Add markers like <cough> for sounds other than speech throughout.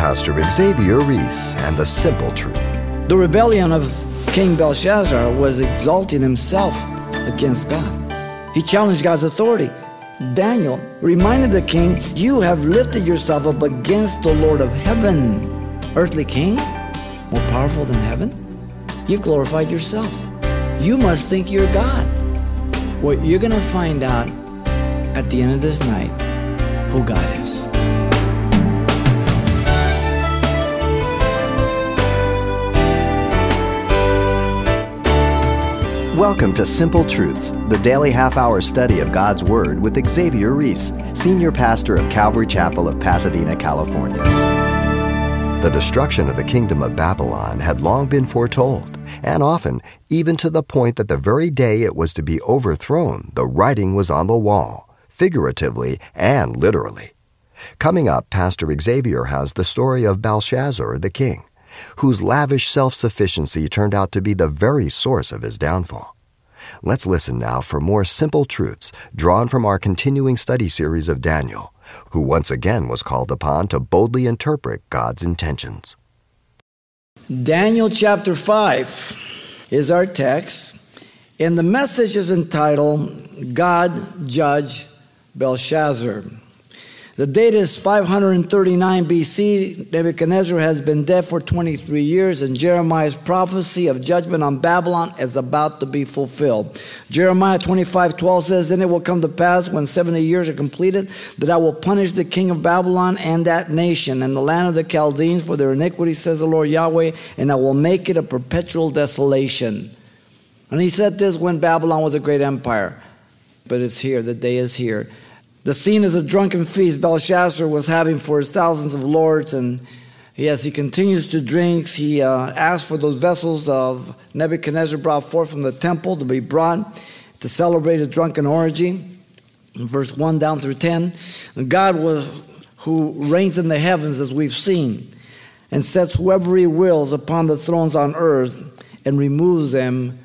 Pastor Xavier Reese and the simple truth. The rebellion of King Belshazzar was exalting himself against God. He challenged God's authority. Daniel reminded the king, You have lifted yourself up against the Lord of heaven. Earthly king, more powerful than heaven? You've glorified yourself. You must think you're God. What you're going to find out at the end of this night who God is. Welcome to Simple Truths, the daily half hour study of God's Word with Xavier Reese, Senior Pastor of Calvary Chapel of Pasadena, California. The destruction of the kingdom of Babylon had long been foretold, and often, even to the point that the very day it was to be overthrown, the writing was on the wall, figuratively and literally. Coming up, Pastor Xavier has the story of Belshazzar the king whose lavish self sufficiency turned out to be the very source of his downfall. Let's listen now for more simple truths drawn from our continuing study series of Daniel, who once again was called upon to boldly interpret God's intentions. Daniel chapter 5 is our text, and the message is entitled God Judge Belshazzar. The date is 539 BC. Nebuchadnezzar has been dead for 23 years, and Jeremiah's prophecy of judgment on Babylon is about to be fulfilled. Jeremiah 25 12 says, Then it will come to pass when 70 years are completed that I will punish the king of Babylon and that nation and the land of the Chaldeans for their iniquity, says the Lord Yahweh, and I will make it a perpetual desolation. And he said this when Babylon was a great empire. But it's here, the day is here. The scene is a drunken feast Belshazzar was having for his thousands of lords, and as he continues to drink, he uh, asks for those vessels of Nebuchadnezzar brought forth from the temple to be brought to celebrate a drunken orgy. In verse 1 down through 10, God was who reigns in the heavens, as we've seen, and sets whoever he wills upon the thrones on earth and removes them,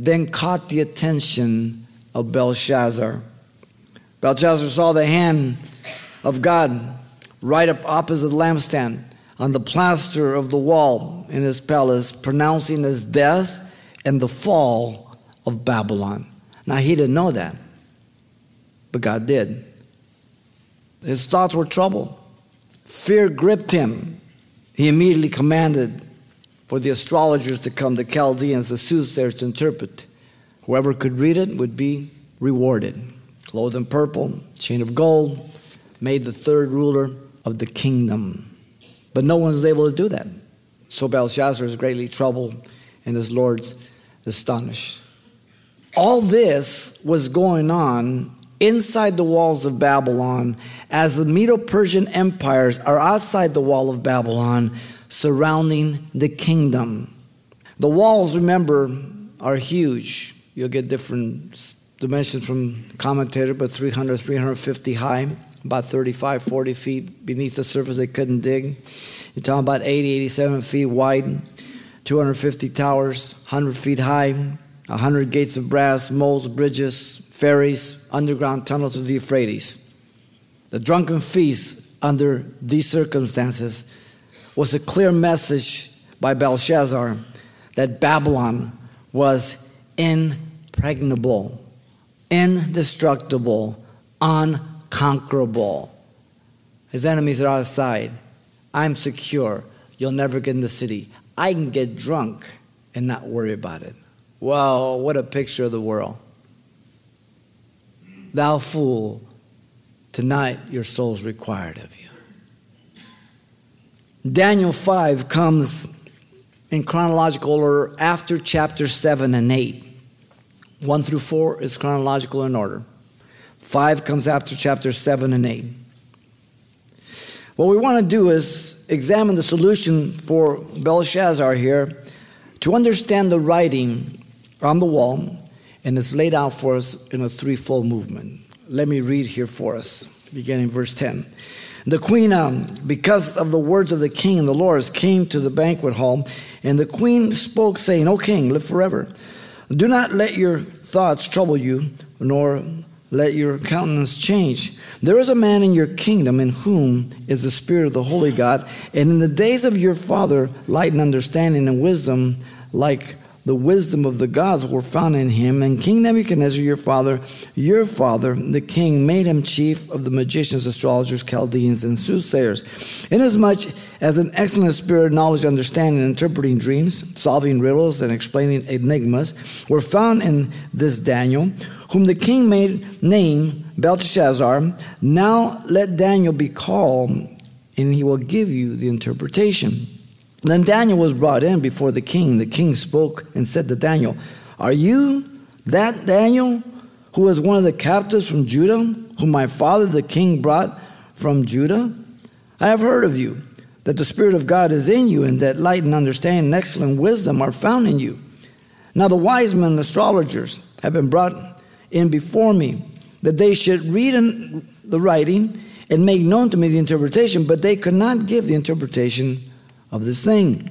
then caught the attention of Belshazzar. Belshazzar saw the hand of God right up opposite the lampstand on the plaster of the wall in his palace, pronouncing his death and the fall of Babylon. Now, he didn't know that, but God did. His thoughts were troubled. Fear gripped him. He immediately commanded for the astrologers to come, the Chaldeans, the soothsayers to interpret. Whoever could read it would be rewarded clothed in purple, chain of gold, made the third ruler of the kingdom. But no one was able to do that. So Belshazzar is greatly troubled, and his lords astonished. All this was going on inside the walls of Babylon as the Medo Persian empires are outside the wall of Babylon surrounding the kingdom. The walls, remember, are huge. You'll get different dimensions from commentator, but 300, 350 high, about 35, 40 feet beneath the surface they couldn't dig. You're talking about 80, 87 feet wide, 250 towers, 100 feet high, 100 gates of brass, moles, bridges, ferries, underground tunnels to the Euphrates. The drunken feast under these circumstances was a clear message by Belshazzar that Babylon was impregnable indestructible, unconquerable. His enemies are outside. I'm secure. You'll never get in the city. I can get drunk and not worry about it. Wow, what a picture of the world. Thou fool, tonight your soul's required of you. Daniel 5 comes in chronological order after chapter 7 and 8. 1 through 4 is chronological in order. 5 comes after chapters 7 and 8. What we want to do is examine the solution for Belshazzar here to understand the writing on the wall, and it's laid out for us in a threefold movement. Let me read here for us, beginning verse 10. The queen, um, because of the words of the king and the lords, came to the banquet hall, and the queen spoke, saying, O king, live forever. Do not let your thoughts trouble you, nor let your countenance change. There is a man in your kingdom in whom is the Spirit of the Holy God, and in the days of your father, light and understanding and wisdom, like the wisdom of the gods, were found in him. And King Nebuchadnezzar, your father, your father, the king, made him chief of the magicians, astrologers, Chaldeans, and soothsayers. Inasmuch as an excellent spirit, knowledge, understanding, interpreting dreams, solving riddles, and explaining enigmas were found in this Daniel whom the king made name Belteshazzar. Now let Daniel be called, and he will give you the interpretation. Then Daniel was brought in before the king. The king spoke and said to Daniel, Are you that Daniel who was one of the captives from Judah, whom my father the king brought from Judah? I have heard of you, that the Spirit of God is in you, and that light and understanding and excellent wisdom are found in you. Now the wise men and astrologers have been brought in before me, that they should read the writing and make known to me the interpretation, but they could not give the interpretation of this thing.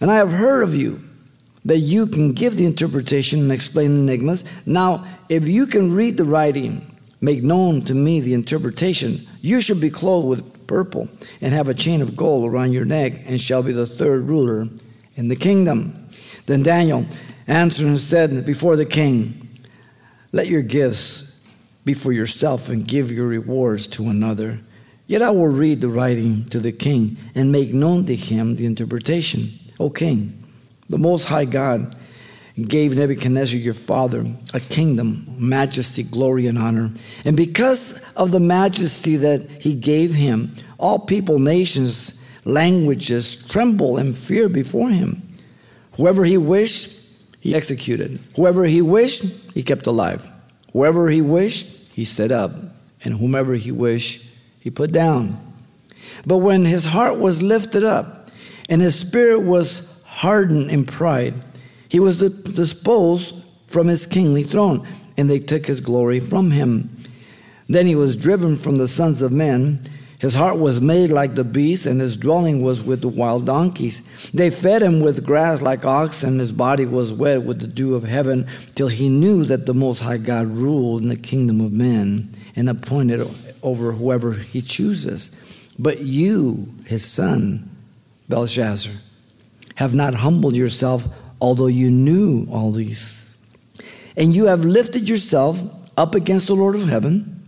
And I have heard of you that you can give the interpretation and explain enigmas. Now, if you can read the writing, make known to me the interpretation, you should be clothed with purple and have a chain of gold around your neck and shall be the third ruler in the kingdom. Then Daniel answered and said before the king, let your gifts be for yourself and give your rewards to another. Yet I will read the writing to the king and make known to him the interpretation. O king, the Most High God gave Nebuchadnezzar your father a kingdom, majesty, glory, and honor. And because of the majesty that he gave him, all people, nations, languages tremble and fear before him. Whoever he wished, he executed. Whoever he wished, he kept alive. Whoever he wished, he set up. And whomever he wished, he put down. But when his heart was lifted up and his spirit was hardened in pride, he was disposed from his kingly throne, and they took his glory from him. Then he was driven from the sons of men his heart was made like the beasts, and his dwelling was with the wild donkeys. They fed him with grass like oxen, his body was wet with the dew of heaven, till he knew that the Most High God ruled in the kingdom of men and appointed over whoever he chooses. But you, his son, Belshazzar, have not humbled yourself, although you knew all these. And you have lifted yourself up against the Lord of heaven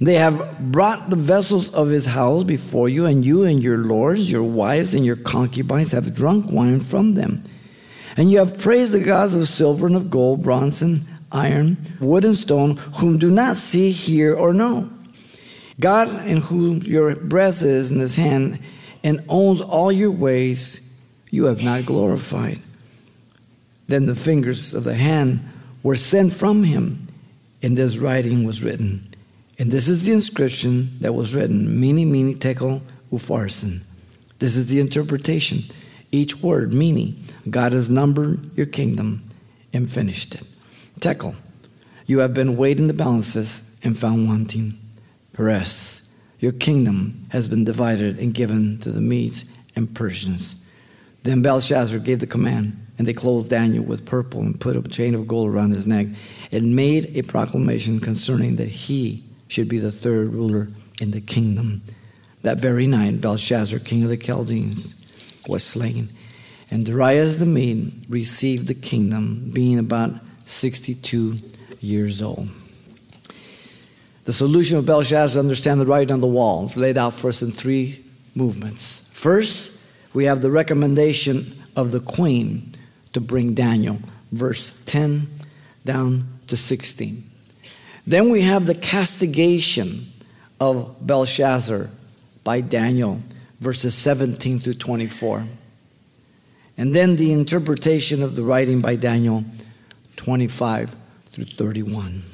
they have brought the vessels of his house before you, and you and your lords, your wives, and your concubines have drunk wine from them. And you have praised the gods of silver and of gold, bronze and iron, wood and stone, whom do not see, hear, or know. God, in whom your breath is in his hand, and owns all your ways, you have not glorified. Then the fingers of the hand were sent from him, and this writing was written. And this is the inscription that was written Mene, Mene, Tekel, Upharsin. This is the interpretation. Each word, Mene, God has numbered your kingdom and finished it. Tekel, you have been weighed in the balances and found wanting. Peres, your kingdom has been divided and given to the Medes and Persians. Then Belshazzar gave the command, and they clothed Daniel with purple and put a chain of gold around his neck and made a proclamation concerning that he should be the third ruler in the kingdom. That very night, Belshazzar, king of the Chaldeans, was slain, and Darius the Mede received the kingdom, being about 62 years old. The solution of Belshazzar understand the writing on the wall is laid out for us in three movements. First, we have the recommendation of the queen to bring Daniel, verse 10 down to 16. Then we have the castigation of Belshazzar by Daniel, verses 17 through 24. And then the interpretation of the writing by Daniel, 25 through 31.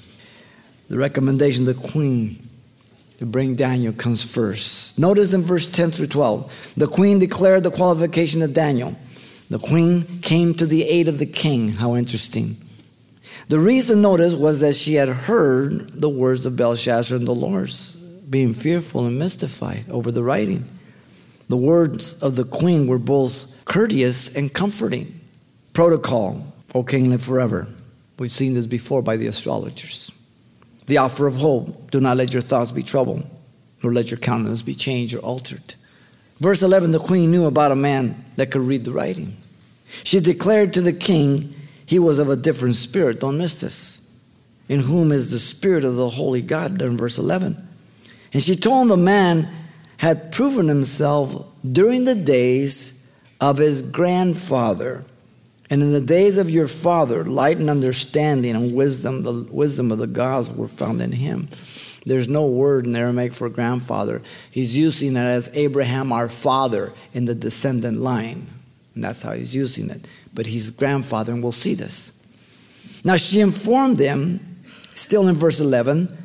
The recommendation of the queen to bring Daniel comes first. Notice in verse 10 through 12, the queen declared the qualification of Daniel. The queen came to the aid of the king. How interesting. The reason, notice, was that she had heard the words of Belshazzar and the Lords, being fearful and mystified over the writing. The words of the queen were both courteous and comforting. Protocol, O king, live forever. We've seen this before by the astrologers. the offer of hope. Do not let your thoughts be troubled, nor let your countenance be changed or altered. Verse 11 the queen knew about a man that could read the writing. She declared to the king he was of a different spirit. Don't miss this. In whom is the spirit of the holy God, there in verse 11. And she told him the man had proven himself during the days of his grandfather. And in the days of your father, light and understanding and wisdom, the wisdom of the gods were found in him. There's no word in Aramaic for grandfather. He's using it as Abraham, our father, in the descendant line. And that's how he's using it. But he's grandfather, and we'll see this. Now she informed them, still in verse 11,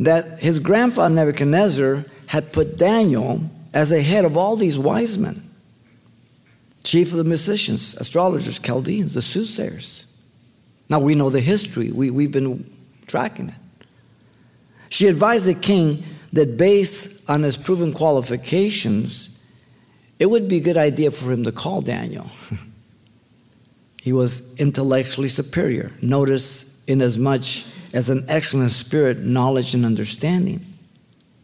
that his grandfather Nebuchadnezzar had put Daniel as the head of all these wise men, chief of the musicians, astrologers, Chaldeans, the soothsayers. Now we know the history, we, we've been tracking it. She advised the king that based on his proven qualifications, it would be a good idea for him to call Daniel. <laughs> he was intellectually superior. Notice, inasmuch as an excellent spirit, knowledge, and understanding.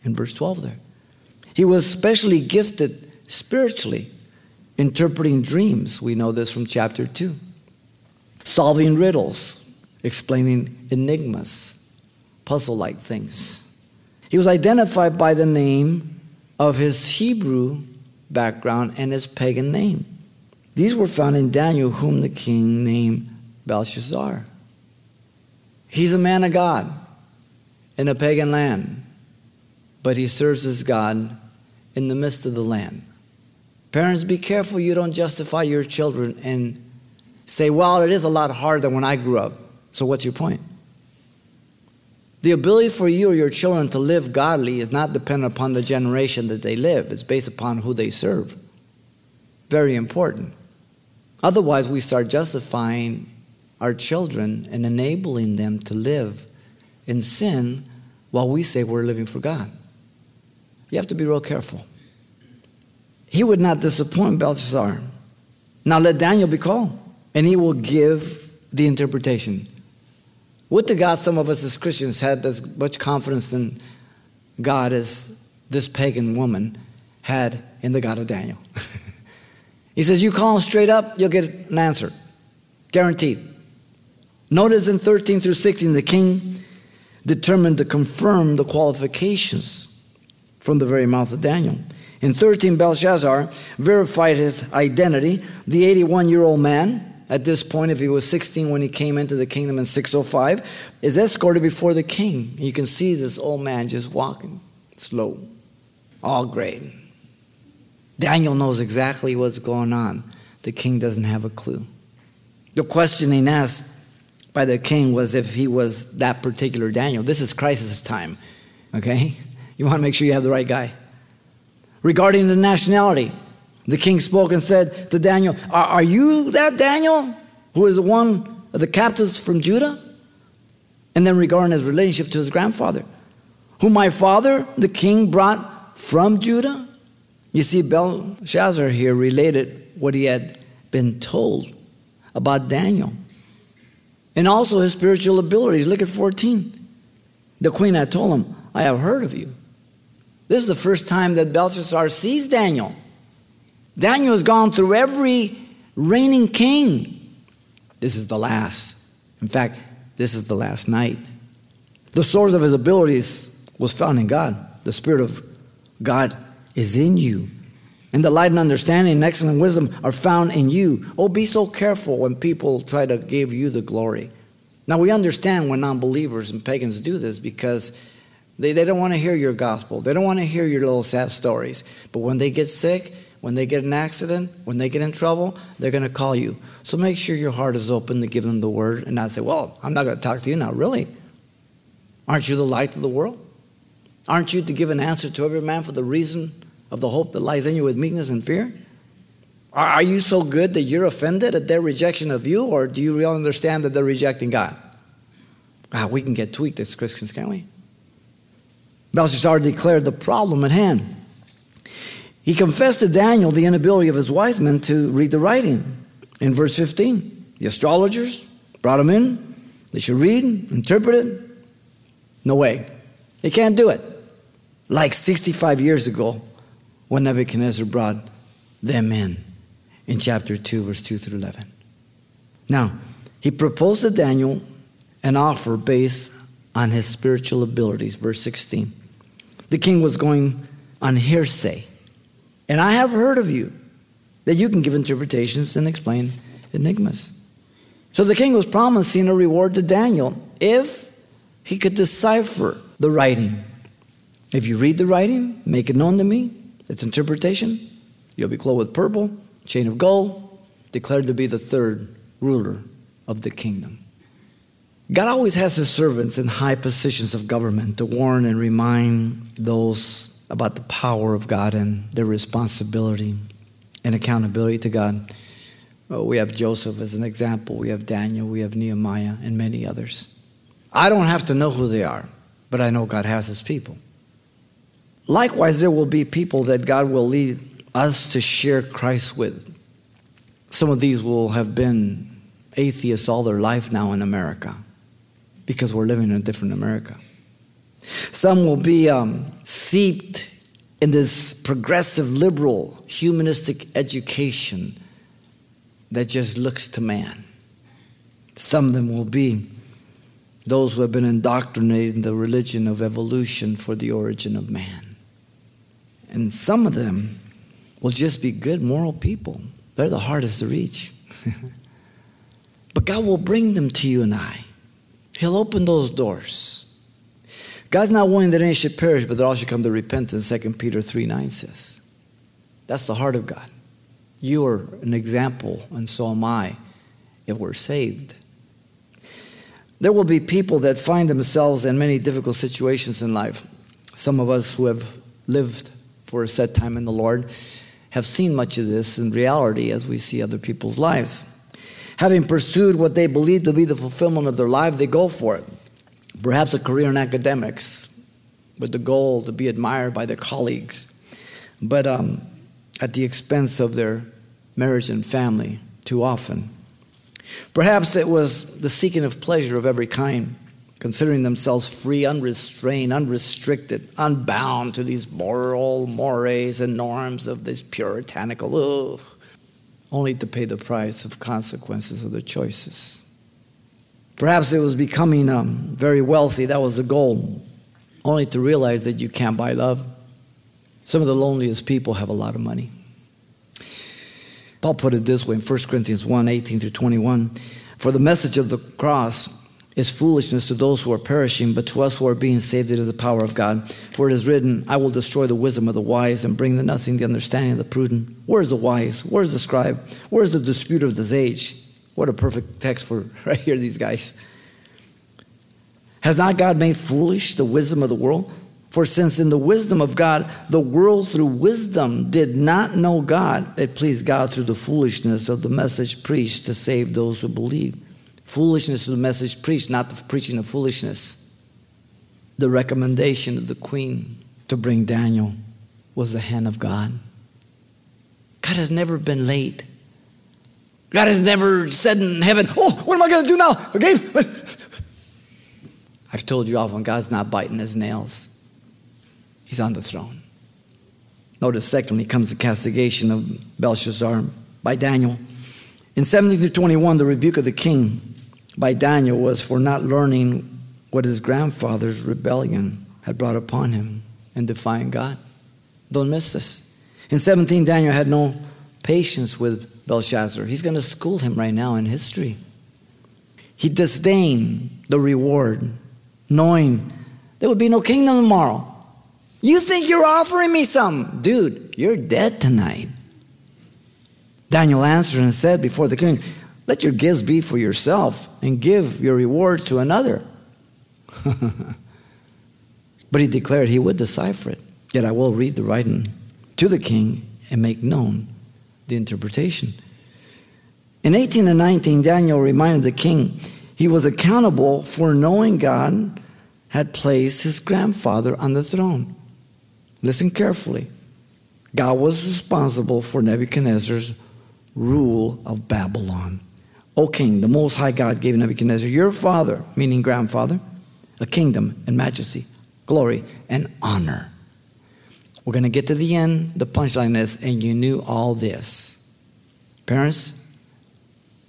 In verse 12 there. He was specially gifted spiritually, interpreting dreams. We know this from chapter 2. Solving riddles, explaining enigmas, puzzle like things. He was identified by the name of his Hebrew background and his pagan name. These were found in Daniel, whom the king named Belshazzar. He's a man of God in a pagan land, but he serves his God in the midst of the land. Parents, be careful you don't justify your children and say, well, it is a lot harder than when I grew up. So, what's your point? The ability for you or your children to live godly is not dependent upon the generation that they live, it's based upon who they serve. Very important. Otherwise, we start justifying our children and enabling them to live in sin while we say we're living for God. You have to be real careful. He would not disappoint Belshazzar. Now let Daniel be called, and he will give the interpretation. Would to God some of us as Christians had as much confidence in God as this pagan woman had in the God of Daniel. <laughs> he says, You call him straight up, you'll get an answer. Guaranteed. Notice in 13 through 16, the king determined to confirm the qualifications from the very mouth of Daniel. In 13, Belshazzar verified his identity. The 81 year old man at this point, if he was 16 when he came into the kingdom in 605, is escorted before the king. You can see this old man just walking slow, all great. Daniel knows exactly what's going on. The king doesn't have a clue. The questioning asked by the king was if he was that particular Daniel. This is crisis time, okay? You want to make sure you have the right guy. Regarding the nationality, the king spoke and said to Daniel, Are, are you that Daniel who is the one of the captives from Judah? And then regarding his relationship to his grandfather, whom my father, the king, brought from Judah? You see, Belshazzar here related what he had been told about Daniel and also his spiritual abilities. Look at 14. The queen had told him, I have heard of you. This is the first time that Belshazzar sees Daniel. Daniel has gone through every reigning king. This is the last. In fact, this is the last night. The source of his abilities was found in God. The Spirit of God is in you. And the light and understanding and excellent wisdom are found in you. Oh, be so careful when people try to give you the glory. Now, we understand when non believers and pagans do this because they, they don't want to hear your gospel. They don't want to hear your little sad stories. But when they get sick, when they get an accident, when they get in trouble, they're going to call you. So make sure your heart is open to give them the word and not say, Well, I'm not going to talk to you now. Really? Aren't you the light of the world? Aren't you to give an answer to every man for the reason of the hope that lies in you with meekness and fear? Are you so good that you're offended at their rejection of you, or do you really understand that they're rejecting God? Ah, we can get tweaked as Christians, can't we? Belshazzar declared the problem at hand. He confessed to Daniel the inability of his wise men to read the writing. In verse 15, the astrologers brought him in. They should read, interpret it. No way. They can't do it. Like 65 years ago when Nebuchadnezzar brought them in, in chapter 2, verse 2 through 11. Now, he proposed to Daniel an offer based on his spiritual abilities, verse 16. The king was going on hearsay. And I have heard of you that you can give interpretations and explain enigmas. So the king was promising a reward to Daniel if he could decipher the writing. If you read the writing, make it known to me, its interpretation, you'll be clothed with purple, chain of gold, declared to be the third ruler of the kingdom. God always has his servants in high positions of government to warn and remind those about the power of God and their responsibility and accountability to God. Well, we have Joseph as an example, we have Daniel, we have Nehemiah, and many others. I don't have to know who they are, but I know God has his people. Likewise, there will be people that God will lead us to share Christ with. Some of these will have been atheists all their life now in America because we're living in a different America. Some will be um, seeped in this progressive, liberal, humanistic education that just looks to man. Some of them will be those who have been indoctrinated in the religion of evolution for the origin of man. And some of them will just be good, moral people. They're the hardest to reach. <laughs> but God will bring them to you and I. He'll open those doors. God's not wanting that any should perish, but that all should come to repentance, 2 Peter 3 9 says. That's the heart of God. You are an example, and so am I, if we're saved. There will be people that find themselves in many difficult situations in life. Some of us who have lived for a set time in the Lord have seen much of this in reality as we see other people's lives. Having pursued what they believe to be the fulfillment of their life, they go for it. Perhaps a career in academics with the goal to be admired by their colleagues, but um, at the expense of their marriage and family too often. Perhaps it was the seeking of pleasure of every kind, considering themselves free, unrestrained, unrestricted, unbound to these moral mores and norms of this puritanical. Ugh only to pay the price of consequences of their choices. Perhaps it was becoming um, very wealthy, that was the goal, only to realize that you can't buy love. Some of the loneliest people have a lot of money. Paul put it this way in 1 Corinthians 1 18 through 21 For the message of the cross is foolishness to those who are perishing, but to us who are being saved, it is the power of God. For it is written, I will destroy the wisdom of the wise and bring to nothing the understanding of the prudent. Where is the wise? Where is the scribe? Where is the disputer of this age? What a perfect text for <laughs> right here, these guys. Has not God made foolish the wisdom of the world? For since in the wisdom of God, the world through wisdom did not know God, it pleased God through the foolishness of the message preached to save those who believe. Foolishness was the message preached, not the preaching of foolishness. The recommendation of the queen to bring Daniel was the hand of God. God has never been late. God has never said in heaven, Oh, what am I going to do now? Okay? I've told you often, God's not biting his nails, He's on the throne. Notice, secondly, comes the castigation of Belshazzar by Daniel. In 17 through 21, the rebuke of the king by Daniel was for not learning what his grandfather's rebellion had brought upon him and defying God. Don't miss this. In 17, Daniel had no patience with Belshazzar. He's going to school him right now in history. He disdained the reward, knowing there would be no kingdom tomorrow. You think you're offering me something? Dude, you're dead tonight. Daniel answered and said before the king, let your gifts be for yourself and give your rewards to another. <laughs> but he declared he would decipher it. Yet I will read the writing to the king and make known the interpretation. In 18 and 19, Daniel reminded the king he was accountable for knowing God had placed his grandfather on the throne. Listen carefully. God was responsible for Nebuchadnezzar's rule of Babylon. O king, the Most High God gave Nebuchadnezzar, your father, meaning grandfather, a kingdom and majesty, glory and honor. We're going to get to the end. The punchline is, and you knew all this. Parents,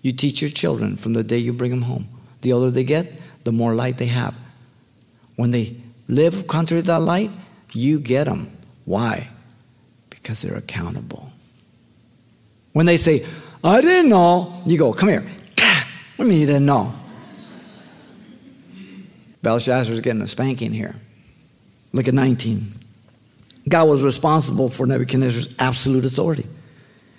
you teach your children from the day you bring them home. The older they get, the more light they have. When they live contrary to that light, you get them. Why? Because they're accountable. When they say, I didn't know, you go, come here. <clears throat> What do you mean you didn't know? Belshazzar's getting a spanking here. Look at 19. God was responsible for Nebuchadnezzar's absolute authority.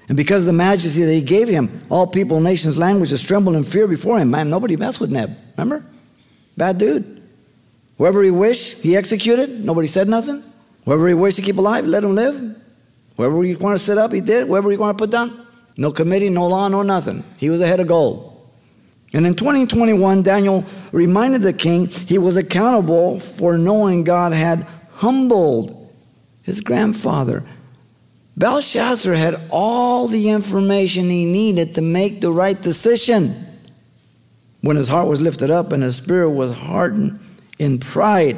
And because of the majesty that he gave him, all people, nations, languages trembled in fear before him. Man, nobody messed with Neb. Remember? Bad dude. Whoever he wished, he executed. Nobody said nothing. Whoever he wished to keep alive, let him live. Whoever he wanted to sit up, he did. Whoever he wanted to put down, no committee, no law, no nothing. He was ahead of gold. And in 2021, Daniel reminded the king he was accountable for knowing God had humbled his grandfather. Belshazzar had all the information he needed to make the right decision. When his heart was lifted up and his spirit was hardened in pride,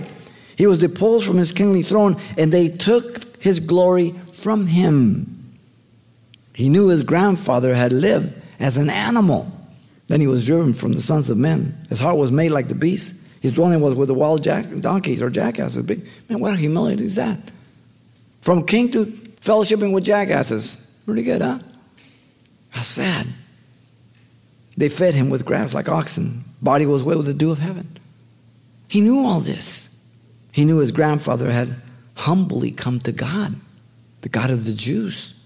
he was deposed from his kingly throne and they took his glory from him. He knew his grandfather had lived as an animal. Then he was driven from the sons of men. His heart was made like the beast. His dwelling was with the wild jack- donkeys or jackasses. Man, what a humility is that? From king to fellowshipping with jackasses. Pretty good, huh? How sad. They fed him with grass like oxen. Body was wet with the dew of heaven. He knew all this. He knew his grandfather had humbly come to God, the God of the Jews,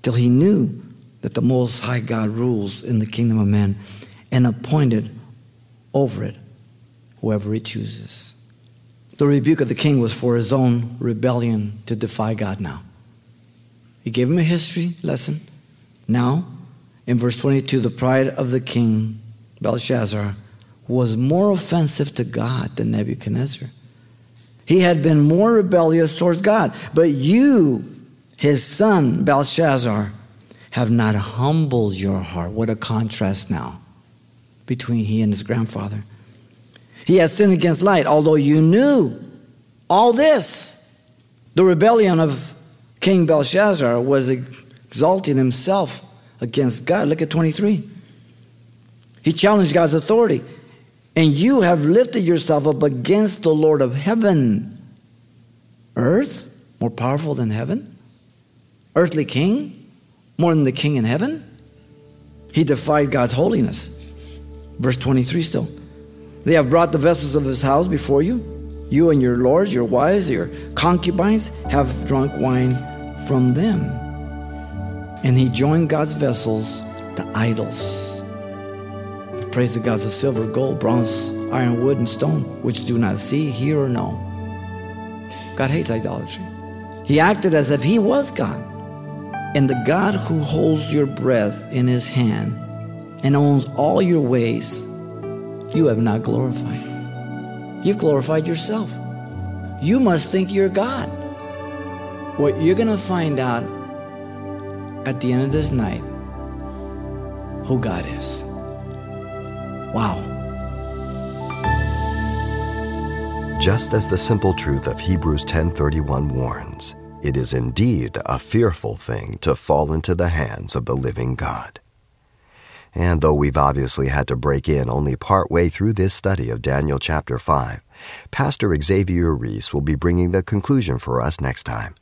till he knew that the Most High God rules in the kingdom of men and appointed over it whoever he chooses. The rebuke of the king was for his own rebellion to defy God now. He gave him a history lesson. Now, in verse 22, the pride of the king, Belshazzar, was more offensive to God than Nebuchadnezzar. He had been more rebellious towards God. But you, his son, Belshazzar, have not humbled your heart. What a contrast now between he and his grandfather. He has sinned against light, although you knew all this. The rebellion of King Belshazzar was exalting himself against God. Look at 23. He challenged God's authority. And you have lifted yourself up against the Lord of heaven. Earth, more powerful than heaven? Earthly king, more than the king in heaven? He defied God's holiness. Verse 23 still. They have brought the vessels of his house before you. You and your lords, your wives, your concubines have drunk wine from them. And he joined God's vessels to idols. He praised the gods of silver, gold, bronze, iron, wood, and stone, which do not see, hear, or know. God hates idolatry. He acted as if he was God. And the God who holds your breath in his hand and owns all your ways you have not glorified. You've glorified yourself. You must think you're God. What you're going to find out at the end of this night who God is. Wow. Just as the simple truth of Hebrews 10:31 warns, it is indeed a fearful thing to fall into the hands of the living God. And though we've obviously had to break in only part way through this study of Daniel chapter 5, Pastor Xavier Reese will be bringing the conclusion for us next time.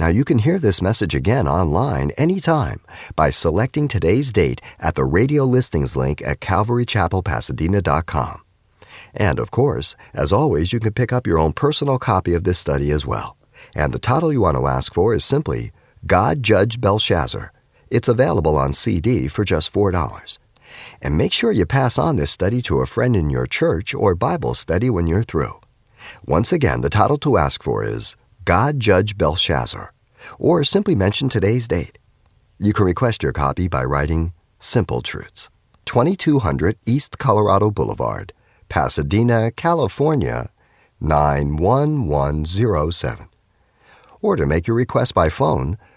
Now you can hear this message again online anytime by selecting today's date at the radio listings link at calvarychapelpasadena.com. And of course, as always, you can pick up your own personal copy of this study as well. And the title you want to ask for is simply God Judged Belshazzar it's available on CD for just $4. And make sure you pass on this study to a friend in your church or Bible study when you're through. Once again, the title to ask for is God Judge Belshazzar, or simply mention today's date. You can request your copy by writing Simple Truths, 2200 East Colorado Boulevard, Pasadena, California, 91107. Or to make your request by phone,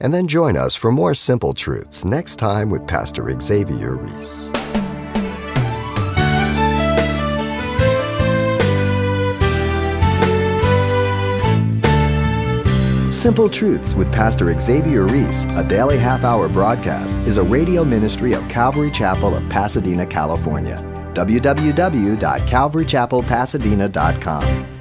And then join us for more simple truths next time with Pastor Xavier Reese. Simple Truths with Pastor Xavier Reese, a daily half hour broadcast, is a radio ministry of Calvary Chapel of Pasadena, California. www.calvarychapelpasadena.com.